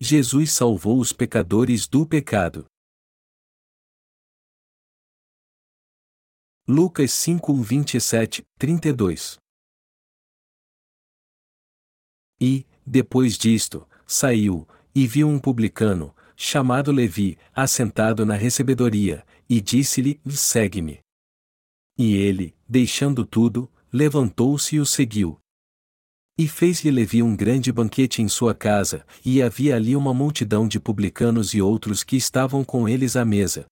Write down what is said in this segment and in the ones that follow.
Jesus salvou os pecadores do pecado. Lucas 5, 27, 32 E, depois disto, saiu, e viu um publicano, chamado Levi, assentado na recebedoria, e disse-lhe: Segue-me. E ele, deixando tudo, levantou-se e o seguiu. E fez-lhe Levi um grande banquete em sua casa, e havia ali uma multidão de publicanos e outros que estavam com eles à mesa.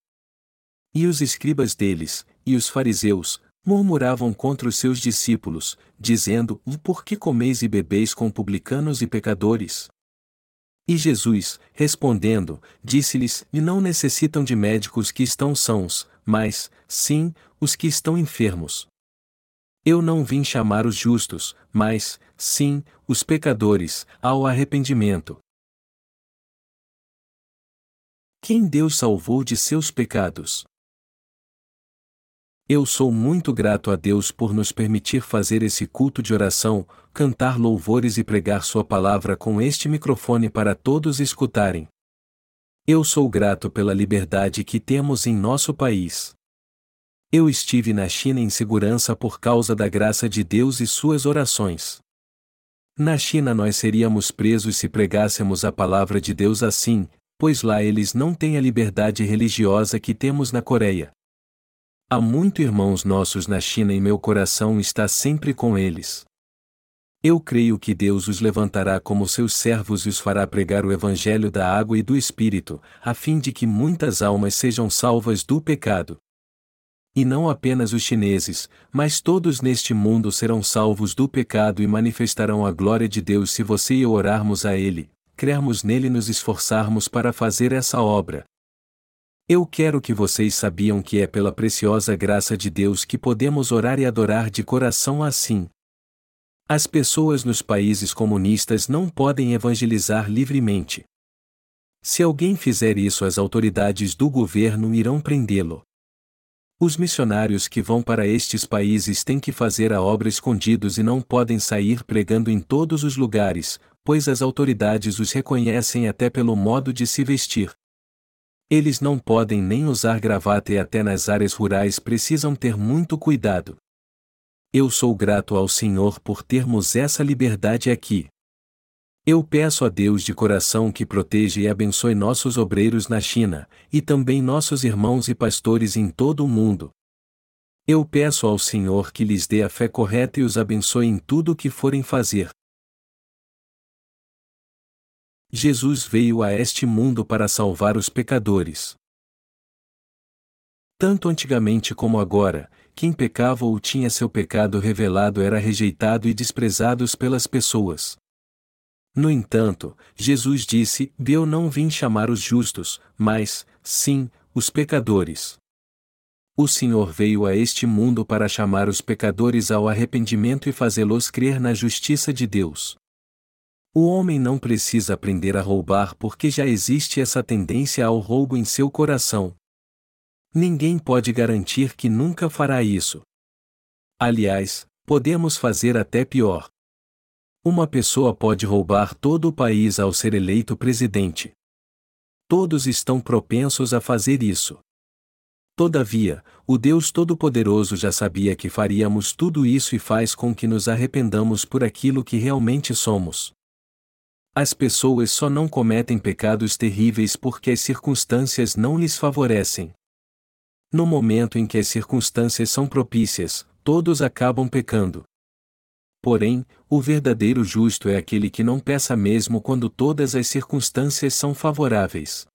E os escribas deles, e os fariseus, murmuravam contra os seus discípulos, dizendo: Por que comeis e bebeis com publicanos e pecadores? E Jesus, respondendo, disse-lhes: E não necessitam de médicos que estão sãos, mas, sim, os que estão enfermos. Eu não vim chamar os justos, mas, sim, os pecadores, ao arrependimento. Quem Deus salvou de seus pecados? Eu sou muito grato a Deus por nos permitir fazer esse culto de oração, cantar louvores e pregar Sua palavra com este microfone para todos escutarem. Eu sou grato pela liberdade que temos em nosso país. Eu estive na China em segurança por causa da graça de Deus e suas orações. Na China nós seríamos presos se pregássemos a palavra de Deus assim, pois lá eles não têm a liberdade religiosa que temos na Coreia. Há muito irmãos nossos na China e meu coração está sempre com eles. Eu creio que Deus os levantará como seus servos e os fará pregar o Evangelho da água e do Espírito, a fim de que muitas almas sejam salvas do pecado. E não apenas os chineses, mas todos neste mundo serão salvos do pecado e manifestarão a glória de Deus se você e eu orarmos a Ele, crermos nele e nos esforçarmos para fazer essa obra. Eu quero que vocês sabiam que é pela preciosa graça de Deus que podemos orar e adorar de coração assim. As pessoas nos países comunistas não podem evangelizar livremente. Se alguém fizer isso, as autoridades do governo irão prendê-lo. Os missionários que vão para estes países têm que fazer a obra escondidos e não podem sair pregando em todos os lugares, pois as autoridades os reconhecem até pelo modo de se vestir. Eles não podem nem usar gravata e até nas áreas rurais precisam ter muito cuidado. Eu sou grato ao Senhor por termos essa liberdade aqui. Eu peço a Deus de coração que proteja e abençoe nossos obreiros na China, e também nossos irmãos e pastores em todo o mundo. Eu peço ao Senhor que lhes dê a fé correta e os abençoe em tudo o que forem fazer. Jesus veio a este mundo para salvar os pecadores. Tanto antigamente como agora, quem pecava ou tinha seu pecado revelado era rejeitado e desprezado pelas pessoas. No entanto, Jesus disse: Eu não vim chamar os justos, mas, sim, os pecadores. O Senhor veio a este mundo para chamar os pecadores ao arrependimento e fazê-los crer na justiça de Deus. O homem não precisa aprender a roubar porque já existe essa tendência ao roubo em seu coração. Ninguém pode garantir que nunca fará isso. Aliás, podemos fazer até pior. Uma pessoa pode roubar todo o país ao ser eleito presidente. Todos estão propensos a fazer isso. Todavia, o Deus Todo-Poderoso já sabia que faríamos tudo isso e faz com que nos arrependamos por aquilo que realmente somos. As pessoas só não cometem pecados terríveis porque as circunstâncias não lhes favorecem. No momento em que as circunstâncias são propícias, todos acabam pecando. Porém, o verdadeiro justo é aquele que não peça mesmo quando todas as circunstâncias são favoráveis.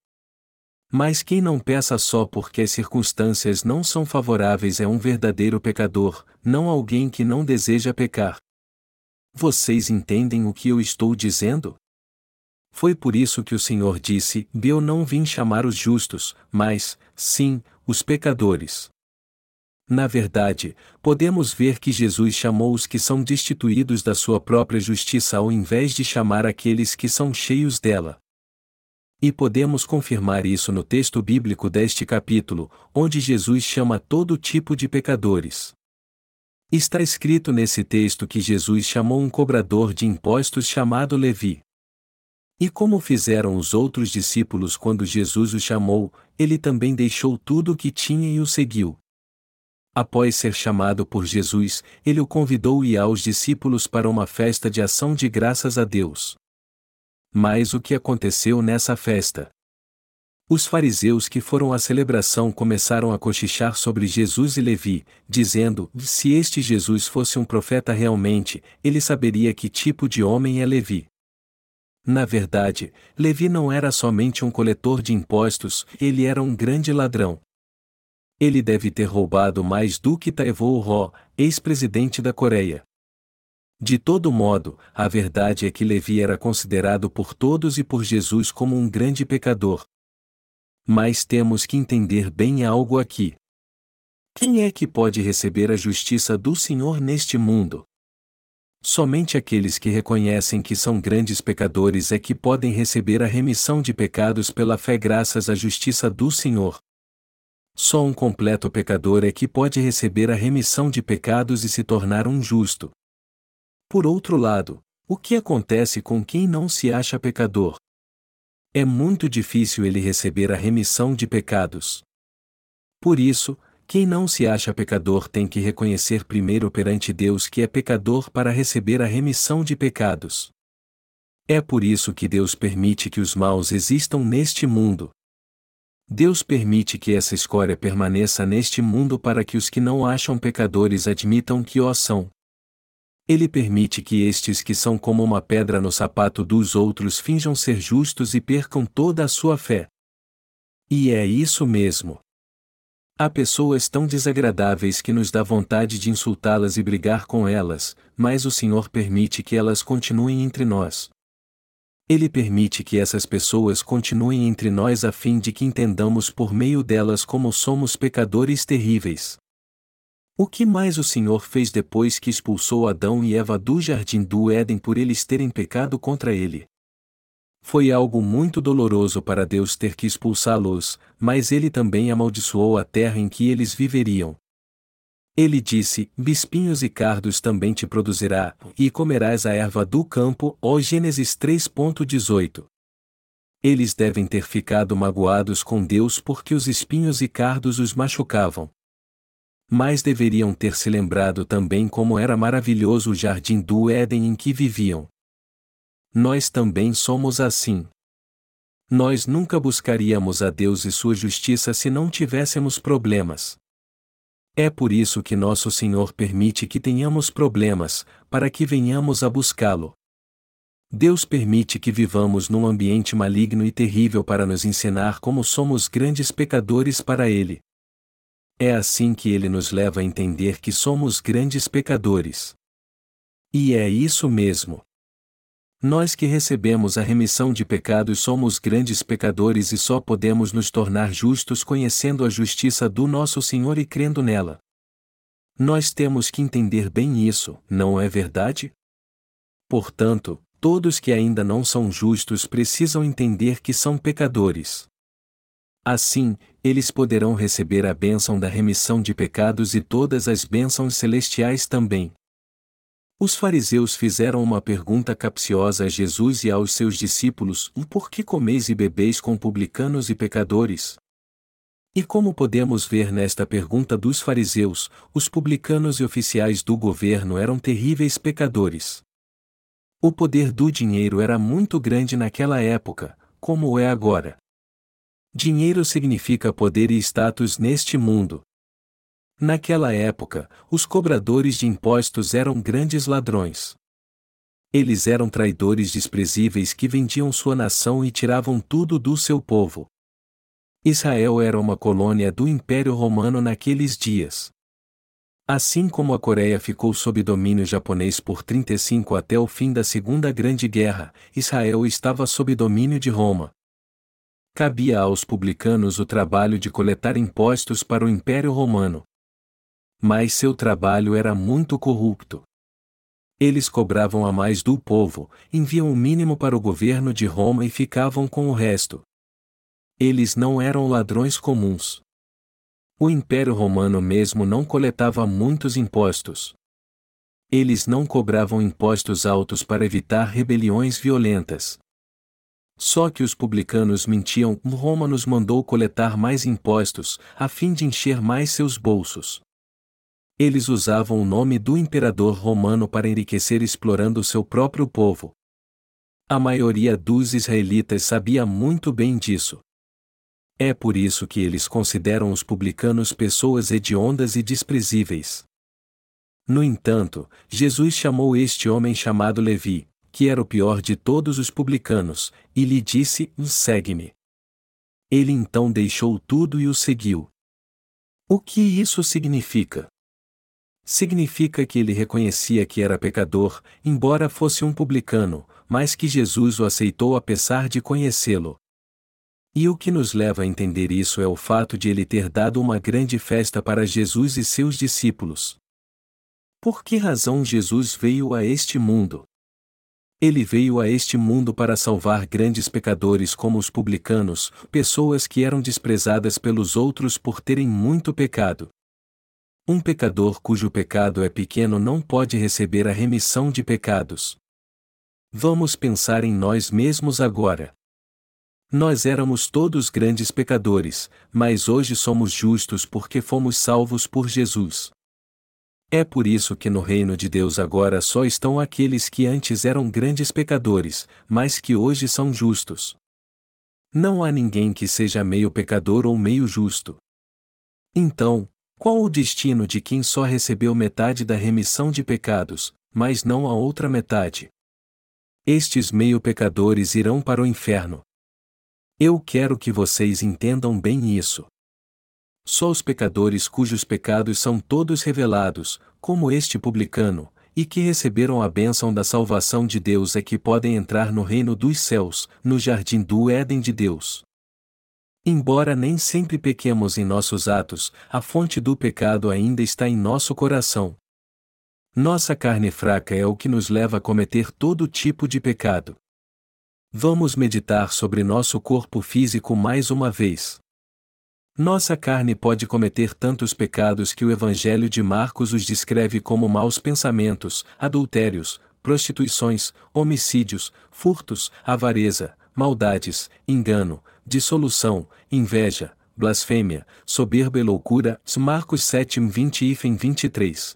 Mas quem não peça só porque as circunstâncias não são favoráveis é um verdadeiro pecador, não alguém que não deseja pecar. Vocês entendem o que eu estou dizendo? Foi por isso que o Senhor disse: Eu não vim chamar os justos, mas, sim, os pecadores. Na verdade, podemos ver que Jesus chamou os que são destituídos da sua própria justiça ao invés de chamar aqueles que são cheios dela. E podemos confirmar isso no texto bíblico deste capítulo, onde Jesus chama todo tipo de pecadores. Está escrito nesse texto que Jesus chamou um cobrador de impostos chamado Levi. E como fizeram os outros discípulos quando Jesus o chamou, ele também deixou tudo o que tinha e o seguiu. Após ser chamado por Jesus, ele o convidou e aos discípulos para uma festa de ação de graças a Deus. Mas o que aconteceu nessa festa? Os fariseus que foram à celebração começaram a cochichar sobre Jesus e Levi, dizendo: se este Jesus fosse um profeta realmente, ele saberia que tipo de homem é Levi. Na verdade, Levi não era somente um coletor de impostos, ele era um grande ladrão. Ele deve ter roubado mais do que Taevo Ro, ex-presidente da Coreia. De todo modo, a verdade é que Levi era considerado por todos e por Jesus como um grande pecador. Mas temos que entender bem algo aqui. Quem é que pode receber a justiça do Senhor neste mundo? Somente aqueles que reconhecem que são grandes pecadores é que podem receber a remissão de pecados pela fé graças à justiça do Senhor. Só um completo pecador é que pode receber a remissão de pecados e se tornar um justo. Por outro lado, o que acontece com quem não se acha pecador? É muito difícil ele receber a remissão de pecados. Por isso, quem não se acha pecador tem que reconhecer primeiro perante Deus que é pecador para receber a remissão de pecados. É por isso que Deus permite que os maus existam neste mundo. Deus permite que essa escória permaneça neste mundo para que os que não acham pecadores admitam que o são. Ele permite que estes que são como uma pedra no sapato dos outros finjam ser justos e percam toda a sua fé. E é isso mesmo. Há pessoas tão desagradáveis que nos dá vontade de insultá-las e brigar com elas, mas o Senhor permite que elas continuem entre nós. Ele permite que essas pessoas continuem entre nós a fim de que entendamos por meio delas como somos pecadores terríveis. O que mais o Senhor fez depois que expulsou Adão e Eva do jardim do Éden por eles terem pecado contra ele? Foi algo muito doloroso para Deus ter que expulsá-los, mas ele também amaldiçoou a terra em que eles viveriam. Ele disse: Bispinhos e cardos também te produzirá, e comerás a erva do campo. Ó Gênesis 3.18. Eles devem ter ficado magoados com Deus porque os espinhos e cardos os machucavam. Mas deveriam ter se lembrado também como era maravilhoso o jardim do Éden em que viviam nós também somos assim. Nós nunca buscaríamos a Deus e sua justiça se não tivéssemos problemas. É por isso que nosso Senhor permite que tenhamos problemas, para que venhamos a buscá-lo. Deus permite que vivamos num ambiente maligno e terrível para nos ensinar como somos grandes pecadores para Ele. É assim que Ele nos leva a entender que somos grandes pecadores. E é isso mesmo. Nós que recebemos a remissão de pecados somos grandes pecadores e só podemos nos tornar justos conhecendo a justiça do nosso Senhor e crendo nela. Nós temos que entender bem isso, não é verdade? Portanto, todos que ainda não são justos precisam entender que são pecadores. Assim, eles poderão receber a bênção da remissão de pecados e todas as bênçãos celestiais também. Os fariseus fizeram uma pergunta capciosa a Jesus e aos seus discípulos: Por que comeis e bebeis com publicanos e pecadores? E como podemos ver nesta pergunta dos fariseus, os publicanos e oficiais do governo eram terríveis pecadores. O poder do dinheiro era muito grande naquela época, como é agora. Dinheiro significa poder e status neste mundo, Naquela época, os cobradores de impostos eram grandes ladrões. Eles eram traidores desprezíveis que vendiam sua nação e tiravam tudo do seu povo. Israel era uma colônia do Império Romano naqueles dias. Assim como a Coreia ficou sob domínio japonês por 35 até o fim da Segunda Grande Guerra, Israel estava sob domínio de Roma. Cabia aos publicanos o trabalho de coletar impostos para o Império Romano mas seu trabalho era muito corrupto. Eles cobravam a mais do povo, enviam o mínimo para o governo de Roma e ficavam com o resto. Eles não eram ladrões comuns. O Império Romano mesmo não coletava muitos impostos. Eles não cobravam impostos altos para evitar rebeliões violentas. Só que os publicanos mentiam, Roma nos mandou coletar mais impostos, a fim de encher mais seus bolsos. Eles usavam o nome do imperador romano para enriquecer explorando seu próprio povo. A maioria dos israelitas sabia muito bem disso. É por isso que eles consideram os publicanos pessoas hediondas e desprezíveis. No entanto, Jesus chamou este homem chamado Levi, que era o pior de todos os publicanos, e lhe disse: Segue-me. Ele então deixou tudo e o seguiu. O que isso significa? Significa que ele reconhecia que era pecador, embora fosse um publicano, mas que Jesus o aceitou apesar de conhecê-lo. E o que nos leva a entender isso é o fato de ele ter dado uma grande festa para Jesus e seus discípulos. Por que razão Jesus veio a este mundo? Ele veio a este mundo para salvar grandes pecadores como os publicanos, pessoas que eram desprezadas pelos outros por terem muito pecado. Um pecador cujo pecado é pequeno não pode receber a remissão de pecados. Vamos pensar em nós mesmos agora. Nós éramos todos grandes pecadores, mas hoje somos justos porque fomos salvos por Jesus. É por isso que no reino de Deus agora só estão aqueles que antes eram grandes pecadores, mas que hoje são justos. Não há ninguém que seja meio pecador ou meio justo. Então, qual o destino de quem só recebeu metade da remissão de pecados, mas não a outra metade? Estes meio pecadores irão para o inferno. Eu quero que vocês entendam bem isso. Só os pecadores cujos pecados são todos revelados, como este publicano, e que receberam a bênção da salvação de Deus é que podem entrar no reino dos céus, no jardim do Éden de Deus. Embora nem sempre pequemos em nossos atos, a fonte do pecado ainda está em nosso coração. Nossa carne fraca é o que nos leva a cometer todo tipo de pecado. Vamos meditar sobre nosso corpo físico mais uma vez. Nossa carne pode cometer tantos pecados que o Evangelho de Marcos os descreve como maus pensamentos, adultérios, prostituições, homicídios, furtos, avareza, maldades, engano, dissolução, inveja, blasfêmia, soberba e loucura. Marcos 7, 20 e 23.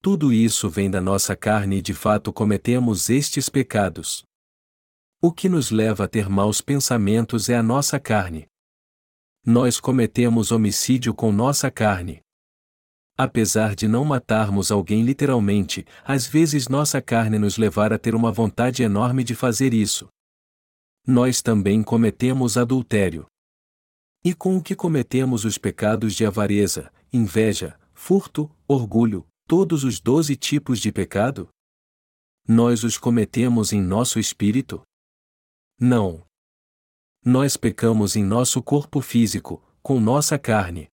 Tudo isso vem da nossa carne e de fato cometemos estes pecados. O que nos leva a ter maus pensamentos é a nossa carne. Nós cometemos homicídio com nossa carne. Apesar de não matarmos alguém literalmente, às vezes nossa carne nos levar a ter uma vontade enorme de fazer isso nós também cometemos adultério. E com o que cometemos os pecados de avareza, inveja, furto, orgulho, todos os doze tipos de pecado? Nós os cometemos em nosso espírito? Não. Nós pecamos em nosso corpo físico, com nossa carne.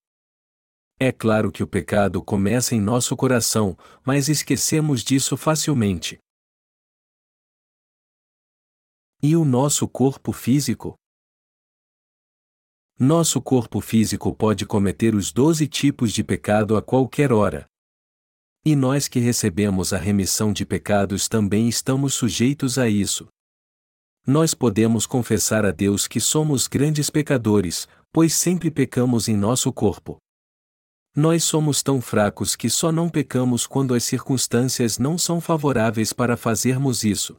É claro que o pecado começa em nosso coração, mas esquecemos disso facilmente. E o nosso corpo físico? Nosso corpo físico pode cometer os doze tipos de pecado a qualquer hora. E nós que recebemos a remissão de pecados também estamos sujeitos a isso. Nós podemos confessar a Deus que somos grandes pecadores, pois sempre pecamos em nosso corpo. Nós somos tão fracos que só não pecamos quando as circunstâncias não são favoráveis para fazermos isso.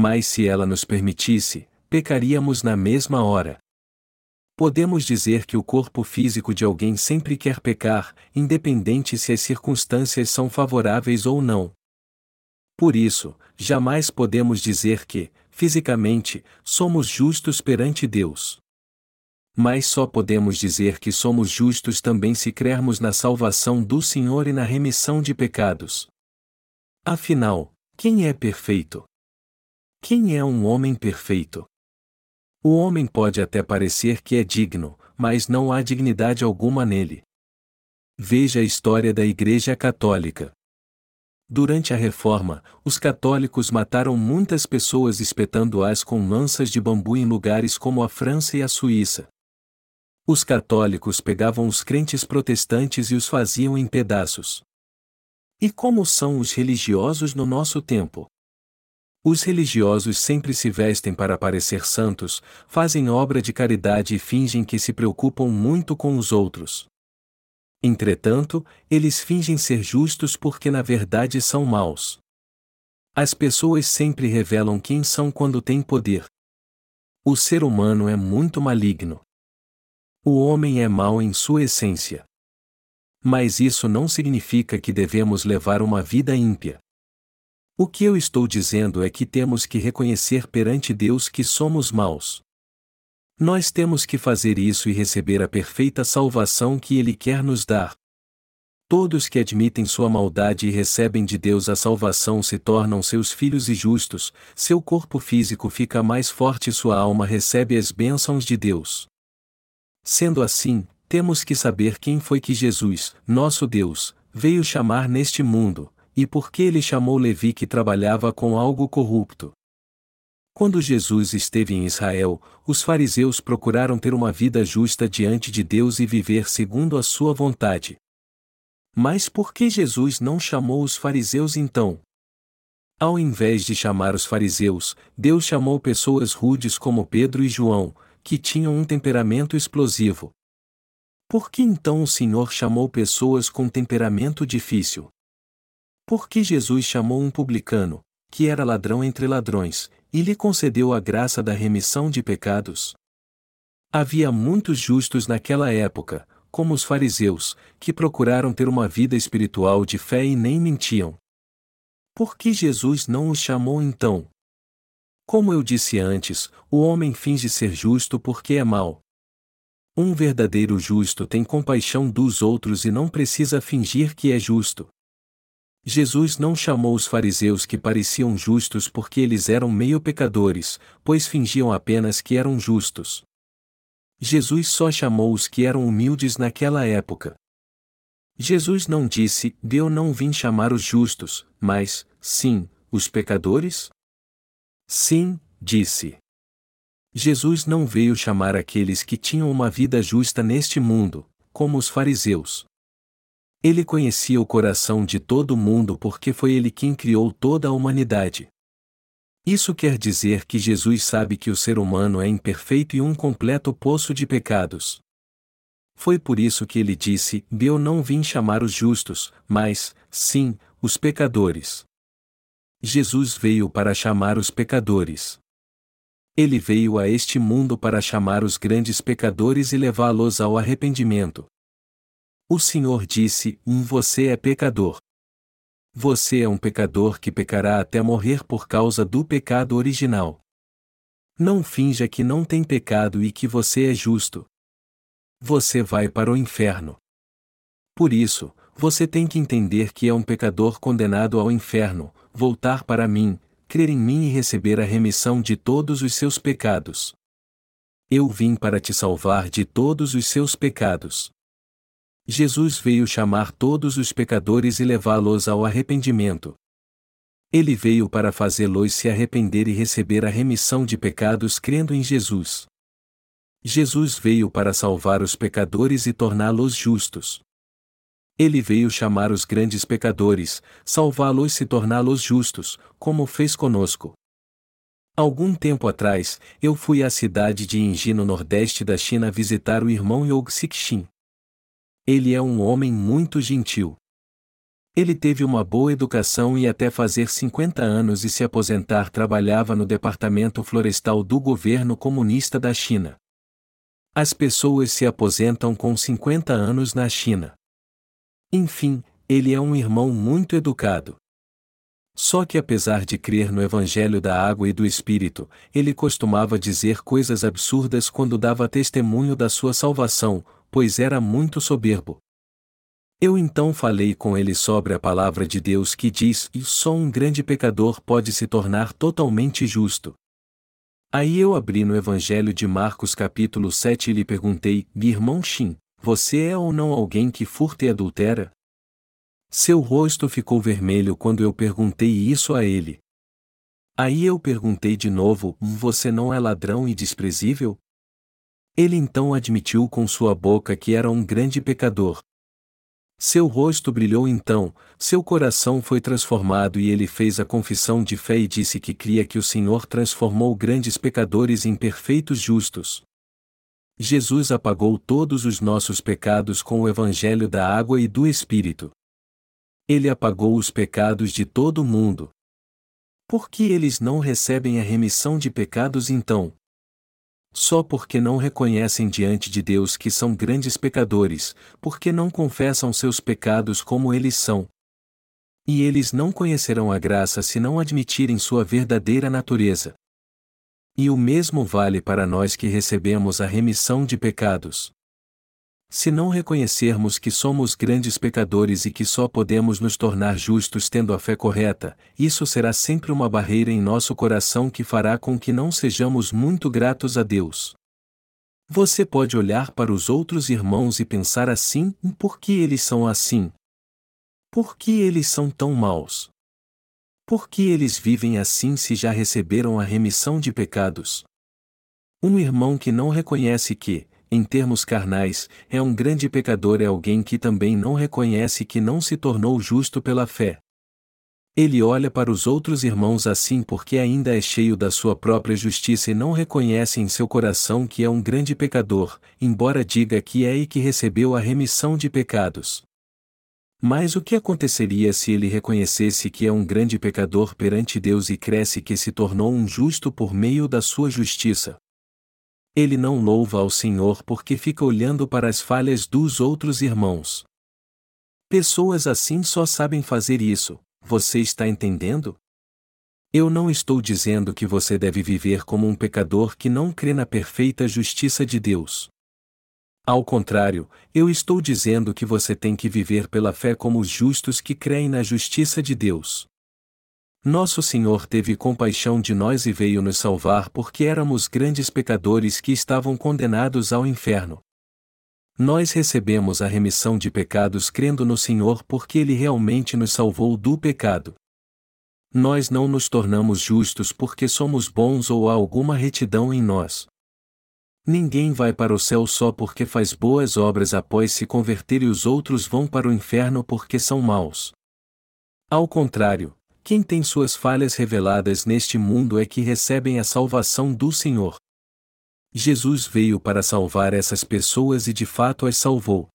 Mas se ela nos permitisse, pecaríamos na mesma hora. Podemos dizer que o corpo físico de alguém sempre quer pecar, independente se as circunstâncias são favoráveis ou não. Por isso, jamais podemos dizer que, fisicamente, somos justos perante Deus. Mas só podemos dizer que somos justos também se crermos na salvação do Senhor e na remissão de pecados. Afinal, quem é perfeito? Quem é um homem perfeito? O homem pode até parecer que é digno, mas não há dignidade alguma nele. Veja a história da Igreja Católica. Durante a Reforma, os católicos mataram muitas pessoas espetando-as com lanças de bambu em lugares como a França e a Suíça. Os católicos pegavam os crentes protestantes e os faziam em pedaços. E como são os religiosos no nosso tempo? Os religiosos sempre se vestem para parecer santos, fazem obra de caridade e fingem que se preocupam muito com os outros. Entretanto, eles fingem ser justos porque na verdade são maus. As pessoas sempre revelam quem são quando têm poder. O ser humano é muito maligno. O homem é mau em sua essência. Mas isso não significa que devemos levar uma vida ímpia. O que eu estou dizendo é que temos que reconhecer perante Deus que somos maus. Nós temos que fazer isso e receber a perfeita salvação que Ele quer nos dar. Todos que admitem sua maldade e recebem de Deus a salvação se tornam seus filhos e justos, seu corpo físico fica mais forte e sua alma recebe as bênçãos de Deus. Sendo assim, temos que saber quem foi que Jesus, nosso Deus, veio chamar neste mundo, e por que ele chamou Levi que trabalhava com algo corrupto. Quando Jesus esteve em Israel, os fariseus procuraram ter uma vida justa diante de Deus e viver segundo a sua vontade. Mas por que Jesus não chamou os fariseus então? Ao invés de chamar os fariseus, Deus chamou pessoas rudes como Pedro e João, que tinham um temperamento explosivo. Por que então o Senhor chamou pessoas com temperamento difícil? Por que Jesus chamou um publicano, que era ladrão entre ladrões, e lhe concedeu a graça da remissão de pecados. Havia muitos justos naquela época, como os fariseus, que procuraram ter uma vida espiritual de fé e nem mentiam. Por que Jesus não os chamou então? Como eu disse antes, o homem finge ser justo porque é mau. Um verdadeiro justo tem compaixão dos outros e não precisa fingir que é justo. Jesus não chamou os fariseus que pareciam justos porque eles eram meio pecadores, pois fingiam apenas que eram justos. Jesus só chamou os que eram humildes naquela época. Jesus não disse, eu não vim chamar os justos, mas, sim, os pecadores? Sim, disse. Jesus não veio chamar aqueles que tinham uma vida justa neste mundo, como os fariseus. Ele conhecia o coração de todo mundo porque foi ele quem criou toda a humanidade. Isso quer dizer que Jesus sabe que o ser humano é imperfeito e um completo poço de pecados. Foi por isso que ele disse: Eu não vim chamar os justos, mas, sim, os pecadores. Jesus veio para chamar os pecadores. Ele veio a este mundo para chamar os grandes pecadores e levá-los ao arrependimento. O Senhor disse: um Você é pecador. Você é um pecador que pecará até morrer por causa do pecado original. Não finja que não tem pecado e que você é justo. Você vai para o inferno. Por isso, você tem que entender que é um pecador condenado ao inferno, voltar para mim, crer em mim e receber a remissão de todos os seus pecados. Eu vim para te salvar de todos os seus pecados. Jesus veio chamar todos os pecadores e levá-los ao arrependimento. Ele veio para fazê-los se arrepender e receber a remissão de pecados crendo em Jesus. Jesus veio para salvar os pecadores e torná-los justos. Ele veio chamar os grandes pecadores, salvá-los e torná-los justos, como fez conosco. Algum tempo atrás, eu fui à cidade de Inji no nordeste da China visitar o irmão Yog ele é um homem muito gentil. Ele teve uma boa educação e até fazer 50 anos e se aposentar trabalhava no departamento florestal do governo comunista da China. As pessoas se aposentam com 50 anos na China. Enfim, ele é um irmão muito educado. Só que apesar de crer no Evangelho da Água e do Espírito, ele costumava dizer coisas absurdas quando dava testemunho da sua salvação, pois era muito soberbo. Eu então falei com ele sobre a palavra de Deus que diz: e só um grande pecador pode se tornar totalmente justo. Aí eu abri no Evangelho de Marcos capítulo 7 e lhe perguntei: Irmão Shin, você é ou não alguém que furta e adultera? Seu rosto ficou vermelho quando eu perguntei isso a ele. Aí eu perguntei de novo: Você não é ladrão e desprezível? Ele então admitiu com sua boca que era um grande pecador. Seu rosto brilhou então, seu coração foi transformado e ele fez a confissão de fé e disse que cria que o Senhor transformou grandes pecadores em perfeitos justos. Jesus apagou todos os nossos pecados com o Evangelho da água e do Espírito. Ele apagou os pecados de todo o mundo. Por que eles não recebem a remissão de pecados então? Só porque não reconhecem diante de Deus que são grandes pecadores, porque não confessam seus pecados como eles são. E eles não conhecerão a graça se não admitirem sua verdadeira natureza. E o mesmo vale para nós que recebemos a remissão de pecados. Se não reconhecermos que somos grandes pecadores e que só podemos nos tornar justos tendo a fé correta, isso será sempre uma barreira em nosso coração que fará com que não sejamos muito gratos a Deus. Você pode olhar para os outros irmãos e pensar assim: por que eles são assim? Por que eles são tão maus? Por que eles vivem assim se já receberam a remissão de pecados? Um irmão que não reconhece que, em termos carnais, é um grande pecador é alguém que também não reconhece que não se tornou justo pela fé. Ele olha para os outros irmãos assim porque ainda é cheio da sua própria justiça e não reconhece em seu coração que é um grande pecador, embora diga que é e que recebeu a remissão de pecados. Mas o que aconteceria se ele reconhecesse que é um grande pecador perante Deus e cresce que se tornou um justo por meio da sua justiça? Ele não louva ao Senhor porque fica olhando para as falhas dos outros irmãos. Pessoas assim só sabem fazer isso, você está entendendo? Eu não estou dizendo que você deve viver como um pecador que não crê na perfeita justiça de Deus. Ao contrário, eu estou dizendo que você tem que viver pela fé como os justos que creem na justiça de Deus. Nosso Senhor teve compaixão de nós e veio nos salvar porque éramos grandes pecadores que estavam condenados ao inferno. Nós recebemos a remissão de pecados crendo no Senhor porque Ele realmente nos salvou do pecado. Nós não nos tornamos justos porque somos bons ou há alguma retidão em nós. Ninguém vai para o céu só porque faz boas obras após se converter e os outros vão para o inferno porque são maus. Ao contrário, quem tem suas falhas reveladas neste mundo é que recebem a salvação do Senhor. Jesus veio para salvar essas pessoas e de fato as salvou.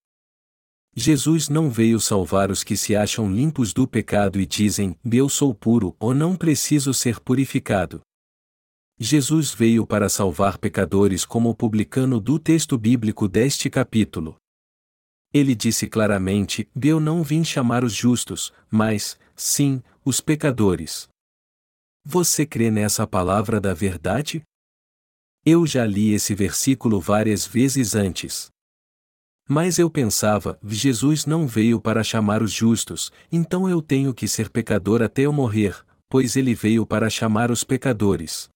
Jesus não veio salvar os que se acham limpos do pecado e dizem, eu sou puro ou não preciso ser purificado. Jesus veio para salvar pecadores como o publicano do texto bíblico deste capítulo. Ele disse claramente: Eu não vim chamar os justos, mas, sim, os pecadores. Você crê nessa palavra da verdade? Eu já li esse versículo várias vezes antes. Mas eu pensava, Jesus não veio para chamar os justos, então eu tenho que ser pecador até eu morrer, pois ele veio para chamar os pecadores.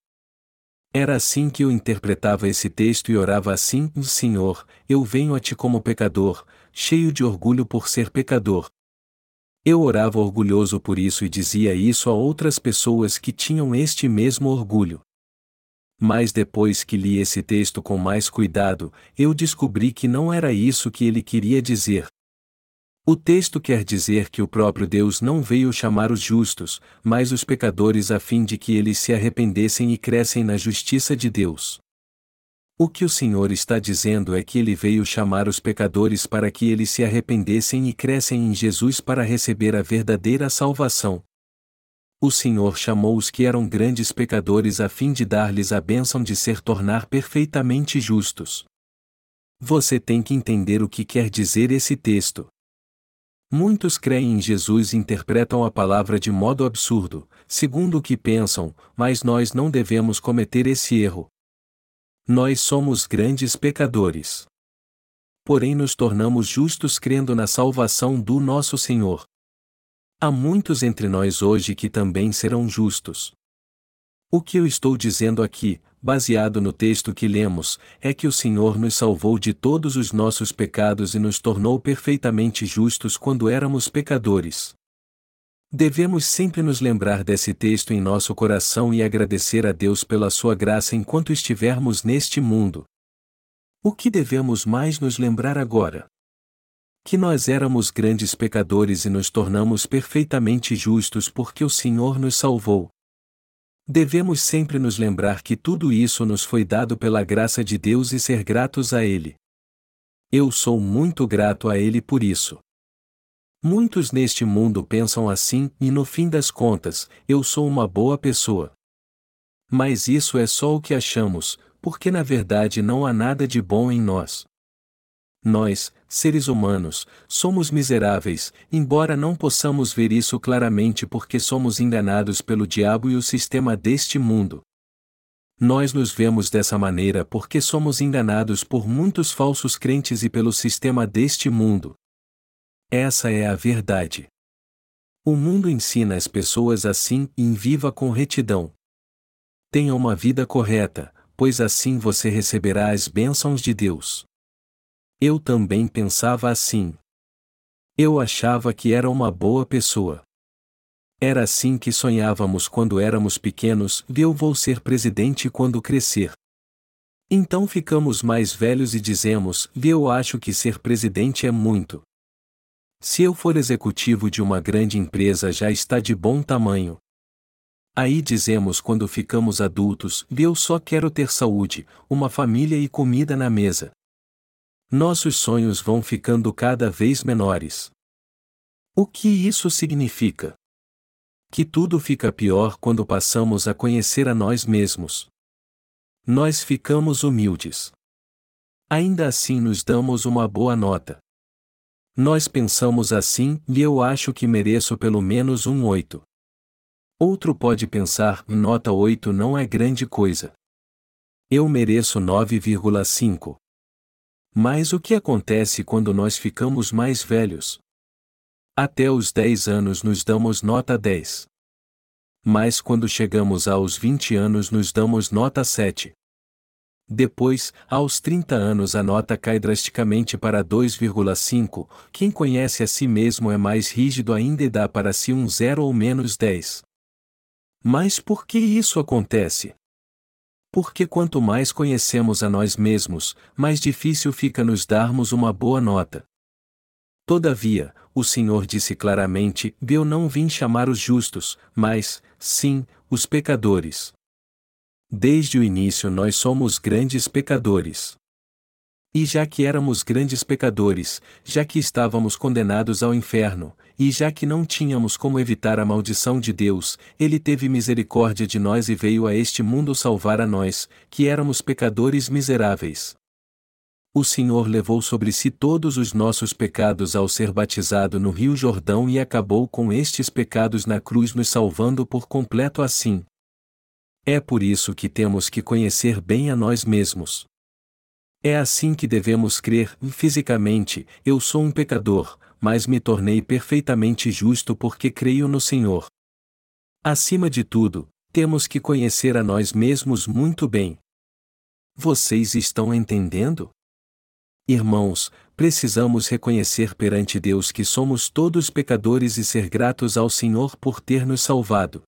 Era assim que eu interpretava esse texto e orava assim: Senhor, eu venho a ti como pecador, cheio de orgulho por ser pecador. Eu orava orgulhoso por isso e dizia isso a outras pessoas que tinham este mesmo orgulho. Mas depois que li esse texto com mais cuidado, eu descobri que não era isso que ele queria dizer. O texto quer dizer que o próprio Deus não veio chamar os justos, mas os pecadores a fim de que eles se arrependessem e crescem na justiça de Deus. O que o Senhor está dizendo é que ele veio chamar os pecadores para que eles se arrependessem e crescem em Jesus para receber a verdadeira salvação. O Senhor chamou os que eram grandes pecadores a fim de dar-lhes a bênção de ser tornar perfeitamente justos. Você tem que entender o que quer dizer esse texto. Muitos creem em Jesus e interpretam a palavra de modo absurdo, segundo o que pensam, mas nós não devemos cometer esse erro. Nós somos grandes pecadores. Porém, nos tornamos justos crendo na salvação do nosso Senhor. Há muitos entre nós hoje que também serão justos. O que eu estou dizendo aqui, baseado no texto que lemos, é que o Senhor nos salvou de todos os nossos pecados e nos tornou perfeitamente justos quando éramos pecadores. Devemos sempre nos lembrar desse texto em nosso coração e agradecer a Deus pela sua graça enquanto estivermos neste mundo. O que devemos mais nos lembrar agora? que nós éramos grandes pecadores e nos tornamos perfeitamente justos porque o Senhor nos salvou. Devemos sempre nos lembrar que tudo isso nos foi dado pela graça de Deus e ser gratos a Ele. Eu sou muito grato a Ele por isso. Muitos neste mundo pensam assim, e no fim das contas, eu sou uma boa pessoa. Mas isso é só o que achamos, porque na verdade não há nada de bom em nós. Nós, seres humanos, somos miseráveis, embora não possamos ver isso claramente porque somos enganados pelo diabo e o sistema deste mundo. Nós nos vemos dessa maneira porque somos enganados por muitos falsos crentes e pelo sistema deste mundo. Essa é a verdade. O mundo ensina as pessoas assim e viva com retidão. Tenha uma vida correta, pois assim você receberá as bênçãos de Deus. Eu também pensava assim. Eu achava que era uma boa pessoa. Era assim que sonhávamos quando éramos pequenos, eu vou ser presidente quando crescer. Então ficamos mais velhos e dizemos, eu acho que ser presidente é muito. Se eu for executivo de uma grande empresa já está de bom tamanho. Aí dizemos quando ficamos adultos, eu só quero ter saúde, uma família e comida na mesa nossos sonhos vão ficando cada vez menores. O que isso significa? Que tudo fica pior quando passamos a conhecer a nós mesmos. Nós ficamos humildes. Ainda assim nos damos uma boa nota. Nós pensamos assim e eu acho que mereço pelo menos um 8. Outro pode pensar, nota 8 não é grande coisa. Eu mereço 9,5. Mas o que acontece quando nós ficamos mais velhos? Até os 10 anos nos damos nota 10. Mas quando chegamos aos 20 anos nos damos nota 7. Depois, aos 30 anos a nota cai drasticamente para 2,5. Quem conhece a si mesmo é mais rígido ainda e dá para si um 0 ou menos 10. Mas por que isso acontece? Porque quanto mais conhecemos a nós mesmos, mais difícil fica nos darmos uma boa nota. Todavia, o Senhor disse claramente: Eu não vim chamar os justos, mas, sim, os pecadores. Desde o início nós somos grandes pecadores. E já que éramos grandes pecadores, já que estávamos condenados ao inferno, e já que não tínhamos como evitar a maldição de Deus, Ele teve misericórdia de nós e veio a este mundo salvar a nós, que éramos pecadores miseráveis. O Senhor levou sobre si todos os nossos pecados ao ser batizado no Rio Jordão e acabou com estes pecados na cruz, nos salvando por completo assim. É por isso que temos que conhecer bem a nós mesmos. É assim que devemos crer, fisicamente, eu sou um pecador, mas me tornei perfeitamente justo porque creio no Senhor. Acima de tudo, temos que conhecer a nós mesmos muito bem. Vocês estão entendendo? Irmãos, precisamos reconhecer perante Deus que somos todos pecadores e ser gratos ao Senhor por ter nos salvado.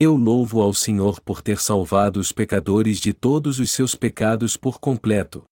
Eu louvo ao Senhor por ter salvado os pecadores de todos os seus pecados por completo.